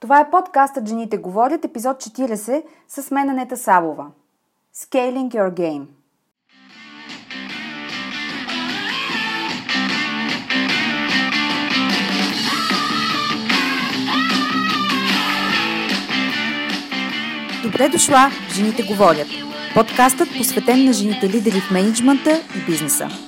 Това е подкастът Жените говорят, епизод 40 с мен Анета Сабова. Scaling Your Game. Добре дошла Жените говорят. Подкастът посветен на жените лидери в менеджмента и бизнеса.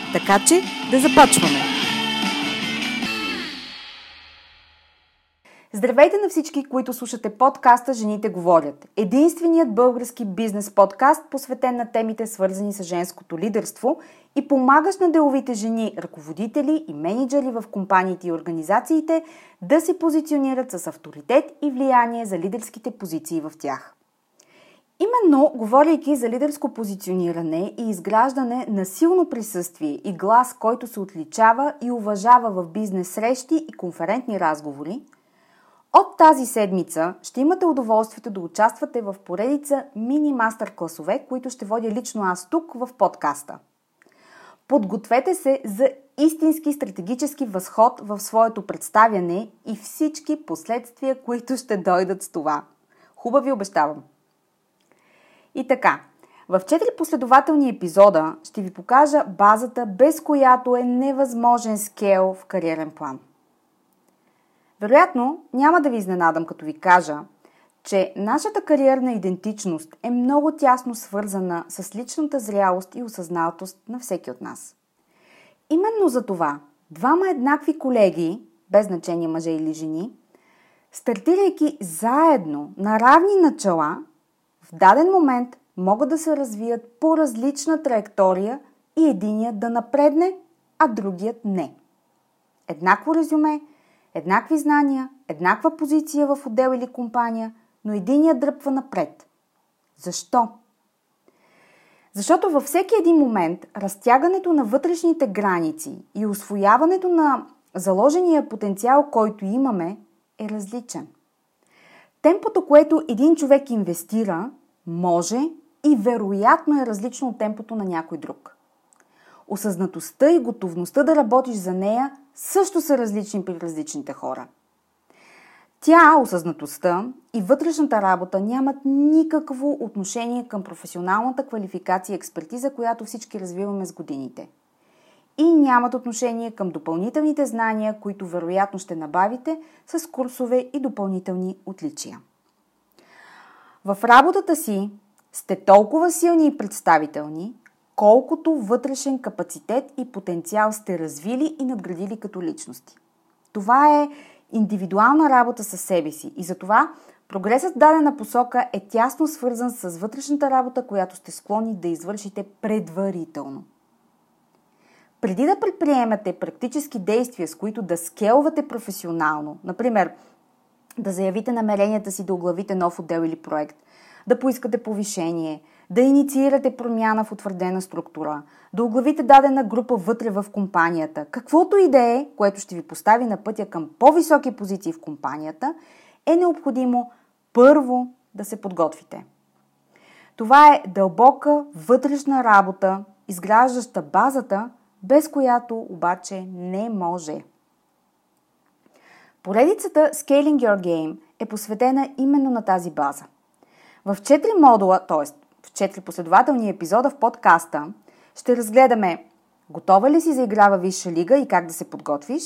Така че да започваме! Здравейте на всички, които слушате подкаста Жените говорят. Единственият български бизнес подкаст, посветен на темите свързани с женското лидерство и помагаш на деловите жени, ръководители и менеджери в компаниите и организациите да се позиционират с авторитет и влияние за лидерските позиции в тях. Именно, говорейки за лидерско позициониране и изграждане на силно присъствие и глас, който се отличава и уважава в бизнес срещи и конферентни разговори, от тази седмица ще имате удоволствието да участвате в поредица мини мастер класове, които ще водя лично аз тук в подкаста. Подгответе се за истински стратегически възход в своето представяне и всички последствия, които ще дойдат с това. Хубави обещавам! И така, в четири последователни епизода ще ви покажа базата, без която е невъзможен скел в кариерен план. Вероятно, няма да ви изненадам, като ви кажа, че нашата кариерна идентичност е много тясно свързана с личната зрялост и осъзнатост на всеки от нас. Именно за това двама еднакви колеги, без значение мъже или жени, стартирайки заедно на равни начала, в даден момент могат да се развият по различна траектория и единият да напредне, а другият не. Еднакво резюме, еднакви знания, еднаква позиция в отдел или компания, но единият дръпва напред. Защо? Защото във всеки един момент разтягането на вътрешните граници и освояването на заложения потенциал, който имаме, е различен. Темпото, което един човек инвестира, може и вероятно е различно от темпото на някой друг. Осъзнатостта и готовността да работиш за нея също са различни при различните хора. Тя, осъзнатостта и вътрешната работа нямат никакво отношение към професионалната квалификация и експертиза, която всички развиваме с годините. И нямат отношение към допълнителните знания, които вероятно ще набавите с курсове и допълнителни отличия. В работата си сте толкова силни и представителни, колкото вътрешен капацитет и потенциал сте развили и надградили като личности. Това е индивидуална работа със себе си и затова прогресът в дадена посока е тясно свързан с вътрешната работа, която сте склонни да извършите предварително. Преди да предприемате практически действия, с които да скелвате професионално, например, да заявите намеренията си да оглавите нов отдел или проект – да поискате повишение, да инициирате промяна в утвърдена структура, да оглавите дадена група вътре в компанията, каквото и е, което ще ви постави на пътя към по-високи позиции в компанията, е необходимо първо да се подготвите. Това е дълбока вътрешна работа, изграждаща базата, без която обаче не може. Поредицата Scaling Your Game е посветена именно на тази база – в 4 модула, т.е. в 4 последователни епизода в подкаста, ще разгледаме готова ли си за игра във Висша лига и как да се подготвиш,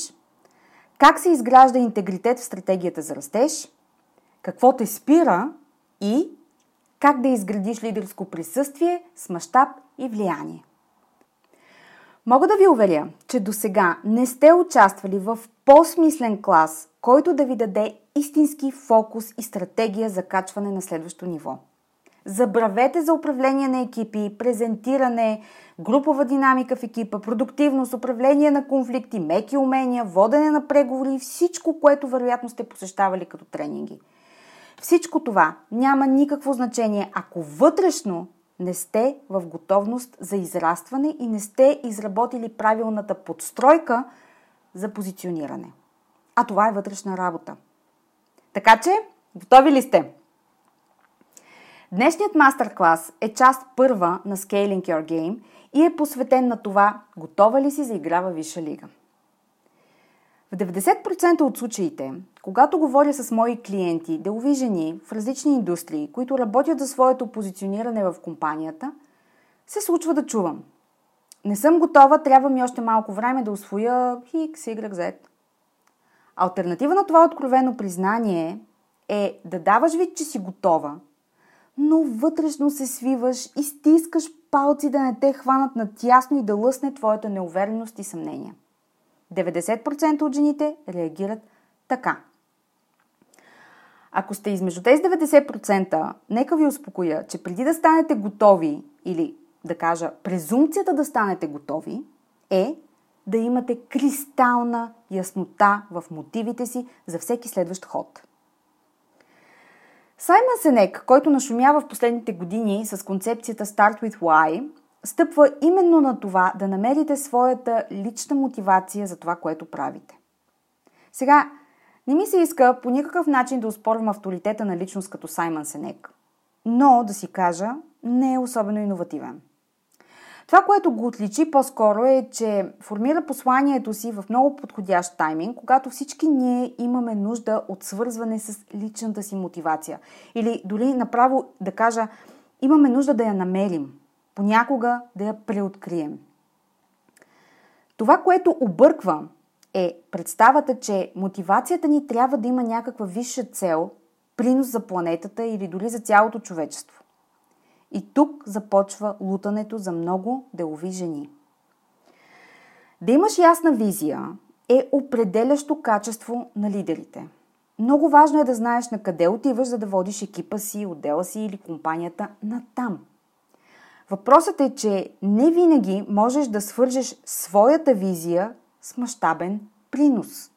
как се изгражда интегритет в стратегията за растеж, какво те спира и как да изградиш лидерско присъствие с мащаб и влияние. Мога да ви уверя, че до сега не сте участвали в по-смислен клас, който да ви даде истински фокус и стратегия за качване на следващо ниво. Забравете за управление на екипи, презентиране, групова динамика в екипа, продуктивност, управление на конфликти, меки умения, водене на преговори и всичко, което вероятно сте посещавали като тренинги. Всичко това няма никакво значение, ако вътрешно не сте в готовност за израстване и не сте изработили правилната подстройка за позициониране. А това е вътрешна работа. Така че, готови ли сте? Днешният мастер-клас е част първа на Scaling Your Game и е посветен на това, готова ли си за игра във Висша лига. В 90% от случаите, когато говоря с мои клиенти, делови жени в различни индустрии, които работят за своето позициониране в компанията, се случва да чувам. Не съм готова, трябва ми още малко време да освоя X, Y, Z. Альтернатива на това откровено признание е да даваш вид, че си готова, но вътрешно се свиваш и стискаш палци да не те хванат на тясно и да лъсне твоята неувереност и съмнение. 90% от жените реагират така. Ако сте измежду тези 90%, нека ви успокоя, че преди да станете готови или да кажа презумцията да станете готови е да имате кристална яснота в мотивите си за всеки следващ ход. Саймън Сенек, който нашумява в последните години с концепцията Start with Why, стъпва именно на това да намерите своята лична мотивация за това, което правите. Сега, не ми се иска по никакъв начин да успорвам авторитета на личност като Саймън Сенек, но да си кажа, не е особено иновативен. Това, което го отличи по-скоро е, че формира посланието си в много подходящ тайминг, когато всички ние имаме нужда от свързване с личната си мотивация. Или дори направо да кажа, имаме нужда да я намерим, понякога да я преоткрием. Това, което обърква, е представата, че мотивацията ни трябва да има някаква висша цел, принос за планетата или дори за цялото човечество. И тук започва лутането за много делови жени. Да имаш ясна визия е определящо качество на лидерите. Много важно е да знаеш на къде отиваш, за да водиш екипа си, отдела си или компанията на там. Въпросът е, че не винаги можеш да свържеш своята визия с мащабен принос.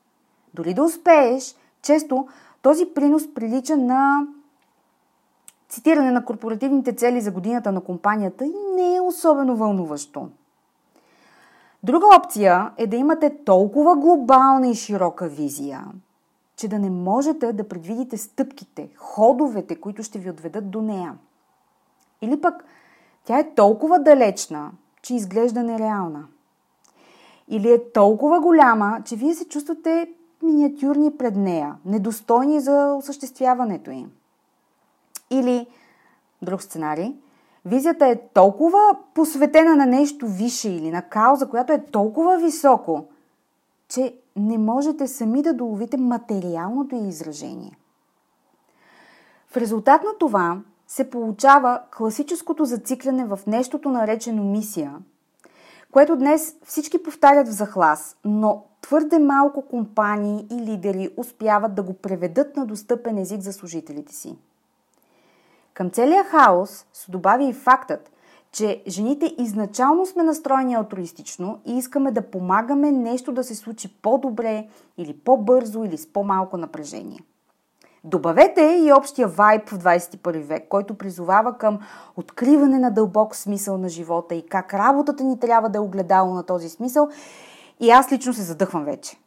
Дори да успееш, често този принос прилича на цитиране на корпоративните цели за годината на компанията и не е особено вълнуващо. Друга опция е да имате толкова глобална и широка визия, че да не можете да предвидите стъпките, ходовете, които ще ви отведат до нея. Или пък тя е толкова далечна, че изглежда нереална. Или е толкова голяма, че вие се чувствате миниатюрни пред нея, недостойни за осъществяването им. Или, друг сценарий, визията е толкова посветена на нещо висше или на кауза, която е толкова високо, че не можете сами да доловите материалното й изражение. В резултат на това се получава класическото зацикляне в нещото наречено мисия, което днес всички повтарят в захлас, но твърде малко компании и лидери успяват да го преведат на достъпен език за служителите си. Към целия хаос се добави и фактът, че жените изначално сме настроени алтруистично и искаме да помагаме нещо да се случи по-добре или по-бързо или с по-малко напрежение. Добавете и общия вайб в 21 век, който призовава към откриване на дълбок смисъл на живота и как работата ни трябва да е огледало на този смисъл и аз лично се задъхвам вече.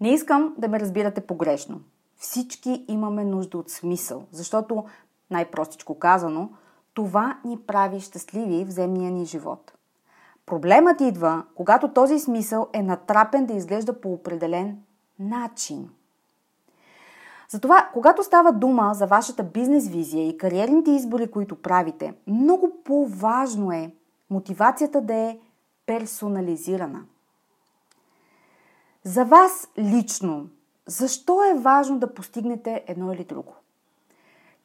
Не искам да ме разбирате погрешно. Всички имаме нужда от смисъл, защото, най-простичко казано, това ни прави щастливи в земния ни живот. Проблемът идва, когато този смисъл е натрапен да изглежда по определен начин. Затова, когато става дума за вашата бизнес визия и кариерните избори, които правите, много по-важно е мотивацията да е персонализирана. За вас лично защо е важно да постигнете едно или друго?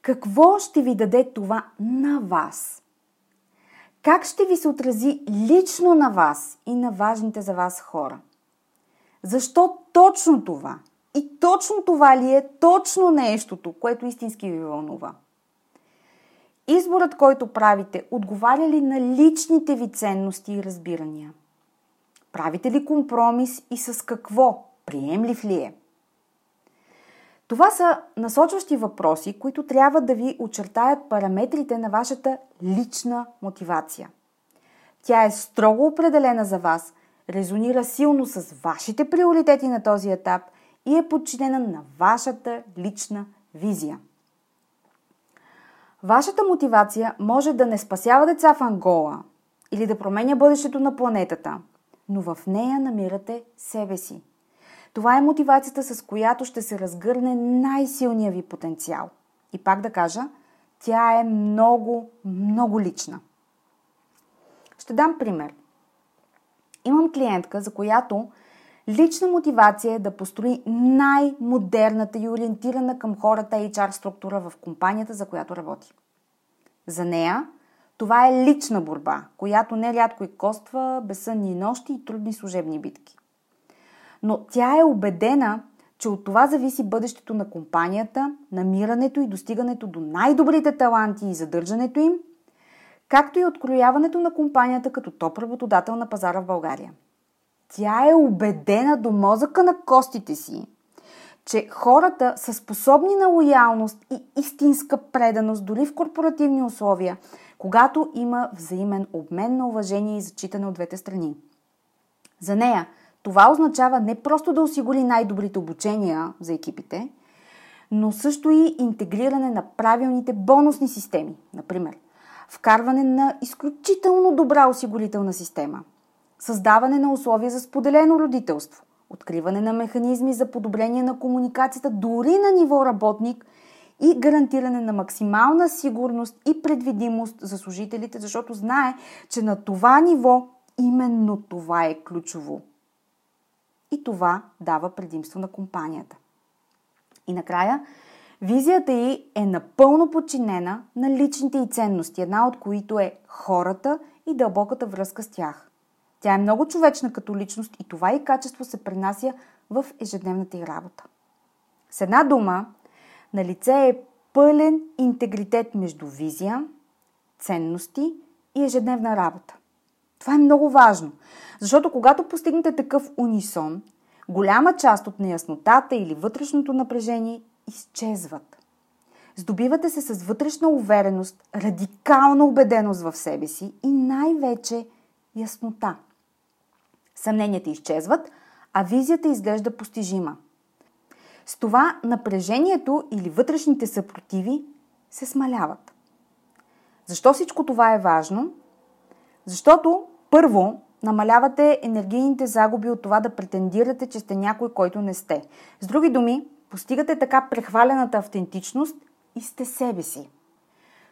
Какво ще ви даде това на вас? Как ще ви се отрази лично на вас и на важните за вас хора? Защо точно това? И точно това ли е точно нещото, което истински ви вълнува? изборът, който правите, отговаря ли на личните ви ценности и разбирания? Правите ли компромис и с какво? Приемлив ли е? Това са насочващи въпроси, които трябва да ви очертаят параметрите на вашата лична мотивация. Тя е строго определена за вас, резонира силно с вашите приоритети на този етап и е подчинена на вашата лична визия. Вашата мотивация може да не спасява деца в Ангола или да променя бъдещето на планетата, но в нея намирате себе си. Това е мотивацията, с която ще се разгърне най-силния ви потенциал. И пак да кажа, тя е много, много лична. Ще дам пример. Имам клиентка, за която лична мотивация е да построи най-модерната и ориентирана към хората HR структура в компанията, за която работи. За нея това е лична борба, която нерядко и коства безсънни нощи и трудни служебни битки. Но тя е убедена, че от това зависи бъдещето на компанията, намирането и достигането до най-добрите таланти и задържането им, както и открояването на компанията като топ работодател на пазара в България. Тя е убедена до мозъка на костите си, че хората са способни на лоялност и истинска преданост дори в корпоративни условия, когато има взаимен обмен на уважение и зачитане от двете страни. За нея това означава не просто да осигури най-добрите обучения за екипите, но също и интегриране на правилните бонусни системи, например вкарване на изключително добра осигурителна система, създаване на условия за споделено родителство, откриване на механизми за подобрение на комуникацията дори на ниво работник и гарантиране на максимална сигурност и предвидимост за служителите, защото знае, че на това ниво именно това е ключово. И това дава предимство на компанията. И накрая, визията й е напълно подчинена на личните и ценности, една от които е хората и дълбоката връзка с тях. Тя е много човечна като личност и това и качество се пренася в ежедневната й работа. С една дума, на лице е пълен интегритет между визия, ценности и ежедневна работа. Това е много важно, защото когато постигнете такъв унисон, голяма част от неяснотата или вътрешното напрежение изчезват. Здобивате се с вътрешна увереност, радикална убеденост в себе си и най-вече яснота – Съмненията изчезват, а визията изглежда постижима. С това напрежението или вътрешните съпротиви се смаляват. Защо всичко това е важно? Защото първо намалявате енергийните загуби от това да претендирате, че сте някой, който не сте. С други думи, постигате така прехвалената автентичност и сте себе си.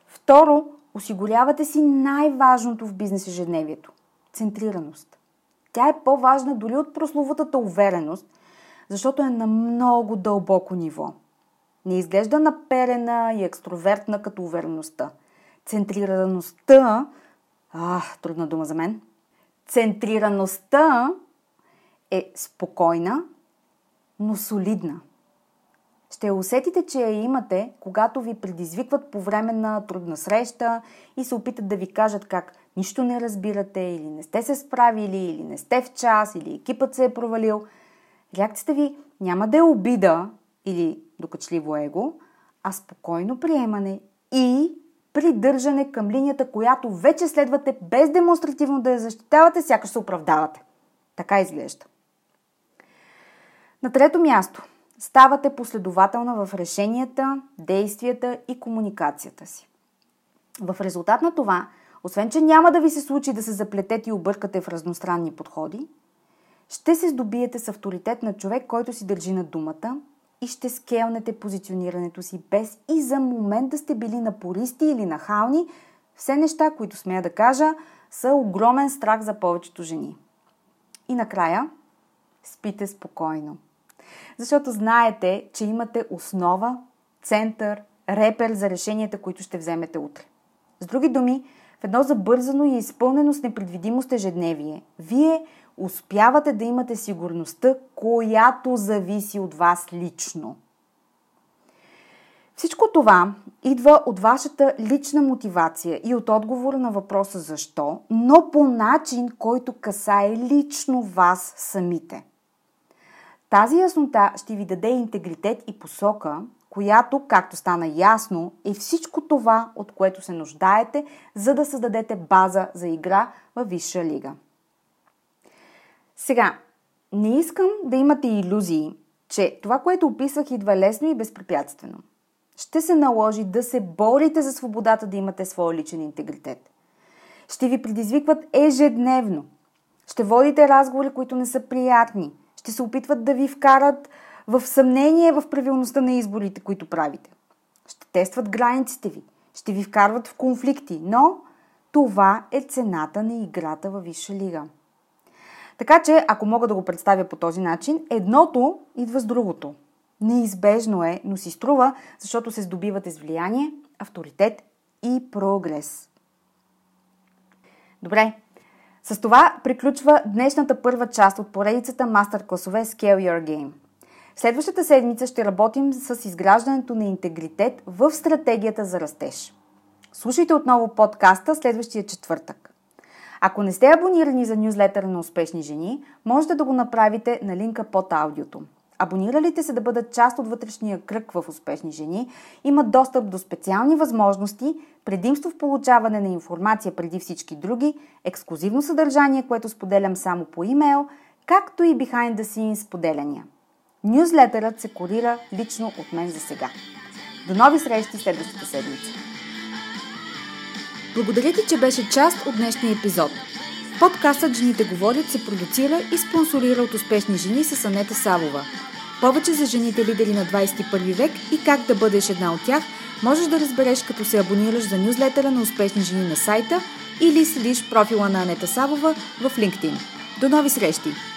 Второ, осигурявате си най-важното в бизнес ежедневието – центрираност. Тя е по-важна дори от прословутата увереност, защото е на много дълбоко ниво. Не изглежда наперена и екстровертна като увереността. Центрираността, а, трудна дума за мен, центрираността е спокойна, но солидна. Ще усетите, че я имате, когато ви предизвикват по време на трудна среща и се опитат да ви кажат как нищо не разбирате или не сте се справили, или не сте в час, или екипът се е провалил. Реакцията ви няма да е обида или докачливо его, а спокойно приемане и придържане към линията, която вече следвате без демонстративно да я защитавате, сякаш се оправдавате. Така изглежда. На трето място – ставате последователна в решенията, действията и комуникацията си. В резултат на това, освен че няма да ви се случи да се заплетете и объркате в разностранни подходи, ще се здобиете с авторитет на човек, който си държи на думата и ще скелнете позиционирането си без и за момент да сте били напористи или нахални, все неща, които смея да кажа, са огромен страх за повечето жени. И накрая, спите спокойно защото знаете, че имате основа, център, репер за решенията, които ще вземете утре. С други думи, в едно забързано и изпълнено с непредвидимост ежедневие, вие успявате да имате сигурността, която зависи от вас лично. Всичко това идва от вашата лична мотивация и от отговора на въпроса защо, но по начин, който касае лично вас самите. Тази яснота ще ви даде интегритет и посока, която, както стана ясно, е всичко това, от което се нуждаете, за да създадете база за игра в Висша лига. Сега, не искам да имате иллюзии, че това, което описвах, идва лесно и безпрепятствено. Ще се наложи да се борите за свободата да имате своя личен интегритет. Ще ви предизвикват ежедневно. Ще водите разговори, които не са приятни. Ще се опитват да ви вкарат в съмнение в правилността на изборите, които правите. Ще тестват границите ви. Ще ви вкарват в конфликти. Но това е цената на играта във Висша лига. Така че, ако мога да го представя по този начин, едното идва с другото. Неизбежно е, но си струва, защото се здобивате с влияние, авторитет и прогрес. Добре, с това приключва днешната първа част от поредицата мастер-класове Scale Your Game. Следващата седмица ще работим с изграждането на интегритет в стратегията за растеж. Слушайте отново подкаста следващия четвъртък. Ако не сте абонирани за нюзлетъра на успешни жени, можете да го направите на линка под аудиото. Абониралите се да бъдат част от вътрешния кръг в успешни жени имат достъп до специални възможности, предимство в получаване на информация преди всички други, ексклюзивно съдържание, което споделям само по имейл, както и behind the scenes споделяния. Нюзлетърът се корира лично от мен за сега. До нови срещи следващата седмица! Благодаря ти, че беше част от днешния епизод. Подкастът Жените говорят се продуцира и спонсорира от успешни жени с Анета Савова. Повече за жените лидери на 21 век и как да бъдеш една от тях можеш да разбереш като се абонираш за нюзлетера на успешни жени на сайта или следиш профила на Анета Савова в LinkedIn. До нови срещи!